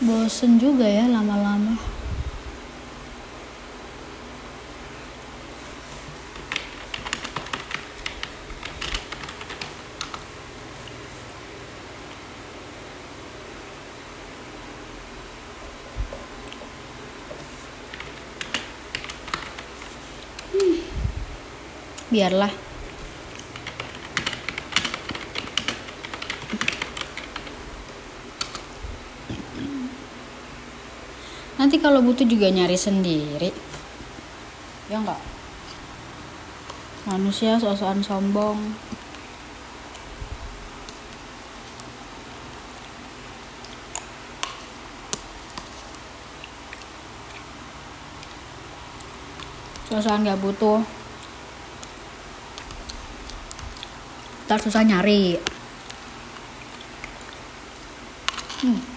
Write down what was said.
bosen juga ya lama-lama. Biarlah nanti kalau butuh juga nyari sendiri. Ya enggak manusia sosokan sombong. Sosokan nggak butuh. Ntar susah nyari. Hmm.